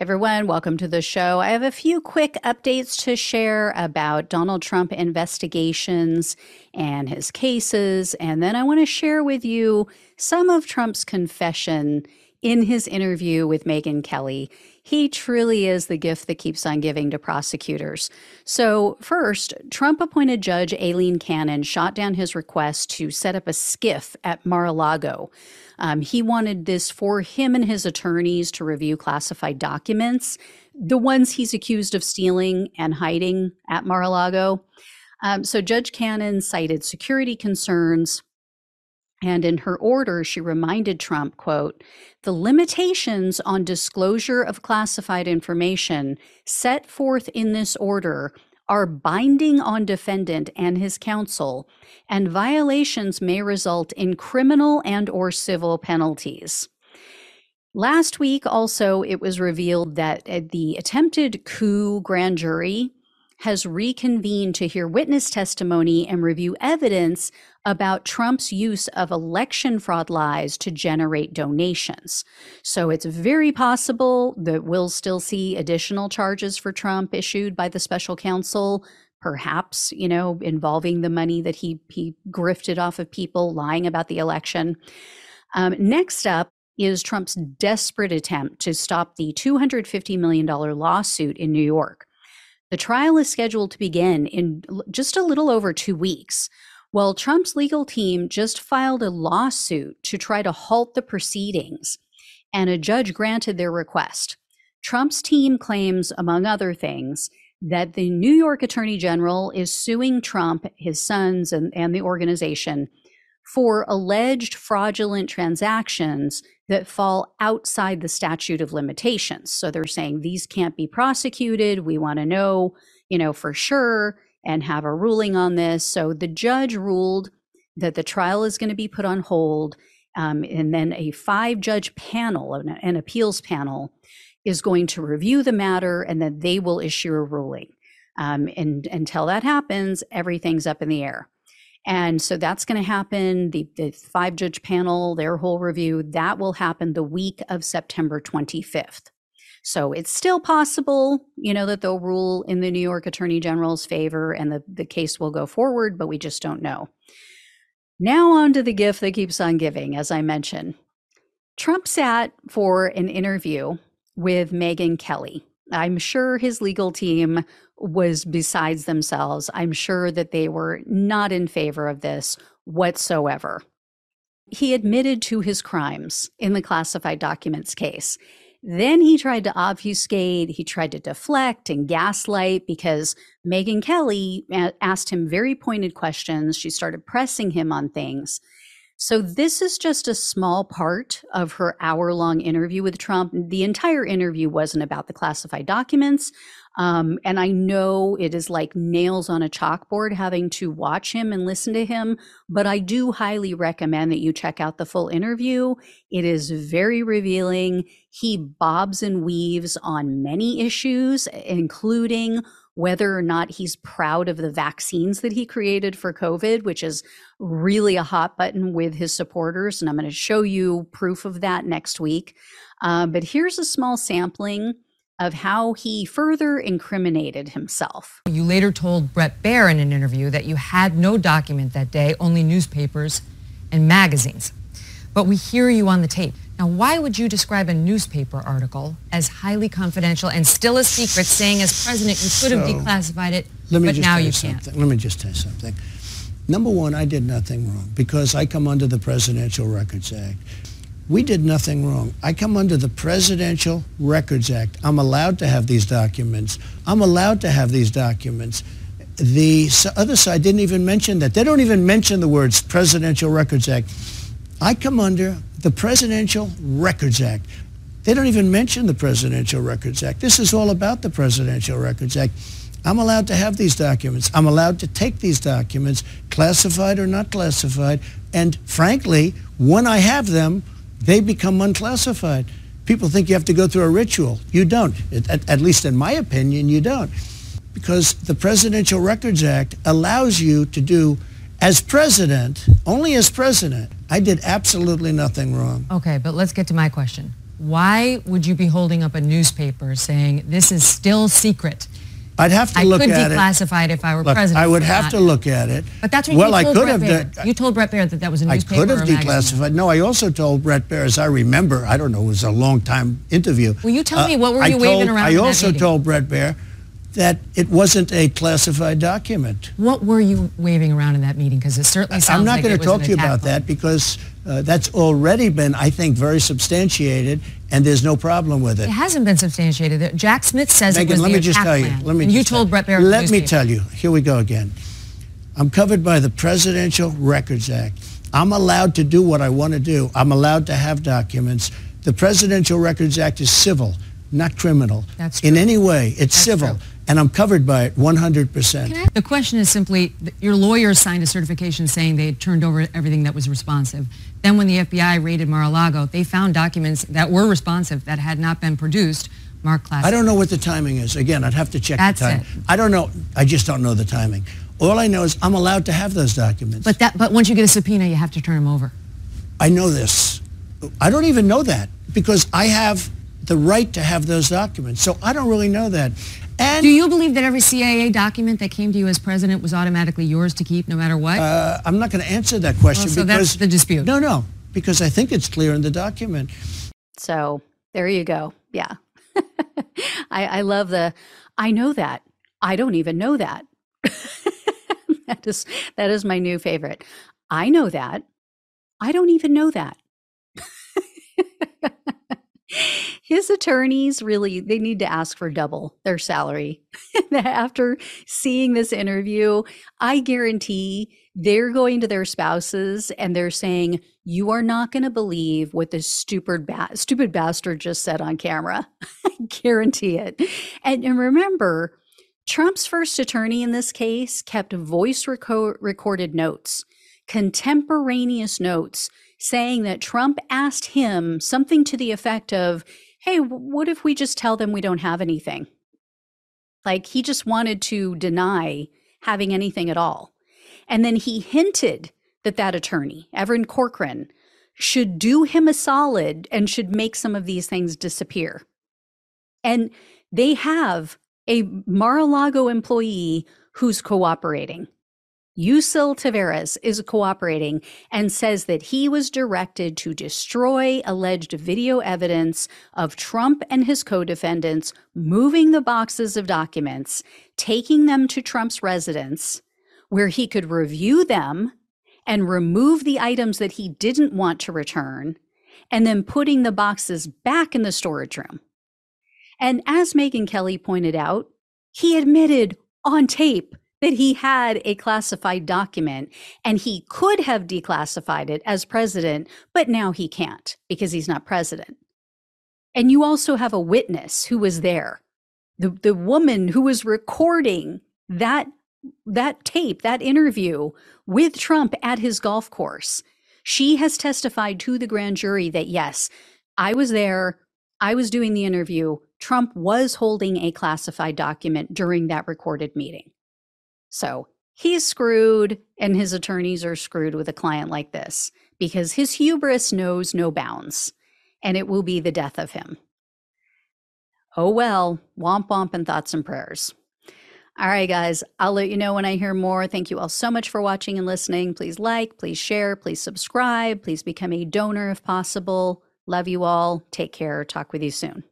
everyone, welcome to the show. I have a few quick updates to share about Donald Trump investigations and his cases. And then I want to share with you some of Trump's confession in his interview with Megyn Kelly. He truly is the gift that keeps on giving to prosecutors. So, first, Trump appointed Judge Aileen Cannon shot down his request to set up a SCIF at Mar a Lago. Um, he wanted this for him and his attorneys to review classified documents, the ones he's accused of stealing and hiding at Mar a Lago. Um, so Judge Cannon cited security concerns. And in her order, she reminded Trump, quote, the limitations on disclosure of classified information set forth in this order are binding on defendant and his counsel and violations may result in criminal and or civil penalties. Last week also it was revealed that uh, the attempted coup grand jury has reconvened to hear witness testimony and review evidence about Trump's use of election fraud lies to generate donations. So it's very possible that we'll still see additional charges for Trump issued by the special counsel, perhaps, you know, involving the money that he he grifted off of people lying about the election. Um, next up is Trump's desperate attempt to stop the $250 million lawsuit in New York. The trial is scheduled to begin in just a little over two weeks. Well, Trump's legal team just filed a lawsuit to try to halt the proceedings, and a judge granted their request. Trump's team claims, among other things, that the New York Attorney General is suing Trump, his sons, and, and the organization for alleged fraudulent transactions that fall outside the statute of limitations. So they're saying these can't be prosecuted. We want to know, you know, for sure and have a ruling on this. So the judge ruled that the trial is going to be put on hold. Um, and then a five judge panel, an, an appeals panel, is going to review the matter and then they will issue a ruling. Um, and until that happens, everything's up in the air. And so that's going to happen. The, the five judge panel, their whole review, that will happen the week of September 25th. So it's still possible, you know, that they'll rule in the New York Attorney General's favor and the, the case will go forward, but we just don't know. Now, on to the gift that keeps on giving, as I mentioned. Trump sat for an interview with Megyn Kelly. I'm sure his legal team was besides themselves. I'm sure that they were not in favor of this whatsoever. He admitted to his crimes in the classified documents case. Then he tried to obfuscate, he tried to deflect and gaslight because Megyn Kelly asked him very pointed questions. She started pressing him on things. So, this is just a small part of her hour long interview with Trump. The entire interview wasn't about the classified documents. Um, and I know it is like nails on a chalkboard having to watch him and listen to him, but I do highly recommend that you check out the full interview. It is very revealing. He bobs and weaves on many issues, including whether or not he's proud of the vaccines that he created for COVID, which is really a hot button with his supporters. And I'm going to show you proof of that next week. Uh, but here's a small sampling of how he further incriminated himself. You later told Brett Baier in an interview that you had no document that day, only newspapers and magazines. But we hear you on the tape. Now, why would you describe a newspaper article as highly confidential and still a secret, saying as president you could have declassified it, but now you something. can't? Let me just tell you something. Number one, I did nothing wrong because I come under the Presidential Records Act. We did nothing wrong. I come under the Presidential Records Act. I'm allowed to have these documents. I'm allowed to have these documents. The other side didn't even mention that. They don't even mention the words Presidential Records Act. I come under the Presidential Records Act. They don't even mention the Presidential Records Act. This is all about the Presidential Records Act. I'm allowed to have these documents. I'm allowed to take these documents, classified or not classified. And frankly, when I have them, they become unclassified. People think you have to go through a ritual. You don't. At, at least in my opinion, you don't. Because the Presidential Records Act allows you to do as president, only as president, I did absolutely nothing wrong. Okay, but let's get to my question. why would you be holding up a newspaper saying this is still secret? I'd have to I look at it. I could declassify it if I were Look, president. I would have not- to look at it. But that's what well, you I told could Brett have. Baier. done- You told Brett Baier that that was a I newspaper I could have declassified. No, I also told Brett Baier, as I remember, I don't know, it was a long time interview. Will you tell me what were uh, I you waving told- around I also told Brett Baier that it wasn't a classified document. What were you waving around in that meeting? Because it certainly sounds I'm not like going to talk to you about plan. that because uh, that's already been, I think, very substantiated, and there's no problem with it. It hasn't been substantiated. Jack Smith says it Megyn, was let the me just tell you. Let me and you told Brett Baier. Let me tell you. Here we go again. I'm covered by the Presidential Records Act. I'm allowed to do what I want to do. I'm allowed to have documents. The Presidential Records Act is civil, not criminal. That's In any way, it's That's civil, true. And I'm covered by it 100%. The question is simply, your lawyers signed a certification saying they had turned over everything that was responsive. Then when the FBI raided Mar-a-Lago, they found documents that were responsive that had not been produced, marked classified. I don't know what the timing is. Again, I'd have to check That's the time. it. I don't know. I just don't know the timing. All I know is I'm allowed to have those documents. But that, but once you get a subpoena, you have to turn them over. I know this. I don't even know that because I have the right to have those documents. So I don't really know that. And Do you believe that every CIA document that came to you as president was automatically yours to keep no matter what? uh, I'm not going to answer that question Well, so because that's the dispute. No, no, because I think it's clear in the document. So there you go. Yeah. I, I love the, I know that. I don't even know that. that is that is my new favorite. I know that. I don't even know that. His attorneys really they need to ask for double their salary. After seeing this interview, I guarantee they're going to their spouses and they're saying, "You are not going to believe what this stupid ba- stupid bastard just said on camera." I guarantee it. And, and remember, Trump's first attorney in this case kept voice reco- recorded notes, contemporaneous notes, saying that Trump asked him something to the effect of, Hey, what if we just tell them we don't have anything? Like he just wanted to deny having anything at all. And then he hinted that that attorney, Evan Corcoran, should do him a solid and should make some of these things disappear. And they have a Mar-a-Lago employee who's cooperating. Yuscil Taveras is cooperating and says that he was directed to destroy alleged video evidence of Trump and his co defendants moving the boxes of documents, taking them to Trump's residence, where he could review them and remove the items that he didn't want to return, and then putting the boxes back in the storage room. And as Megyn Kelly pointed out, he admitted on tape that he had a classified document and he could have declassified it as president, but now he can't because he's not president. And you also have a witness who was there. The, the woman who was recording that that tape, that interview with Trump at his golf course. She has testified to the grand jury that yes, I was there, I was doing the interview. Trump was holding a classified document during that recorded meeting. So he's screwed, and his attorneys are screwed with a client like this because his hubris knows no bounds, and it will be the death of him. Oh well, womp womp and thoughts and prayers. All right, guys, I'll let you know when I hear more. Thank you all so much for watching and listening. Please like, please share, please subscribe, please become a donor if possible. Love you all. Take care. Talk with you soon.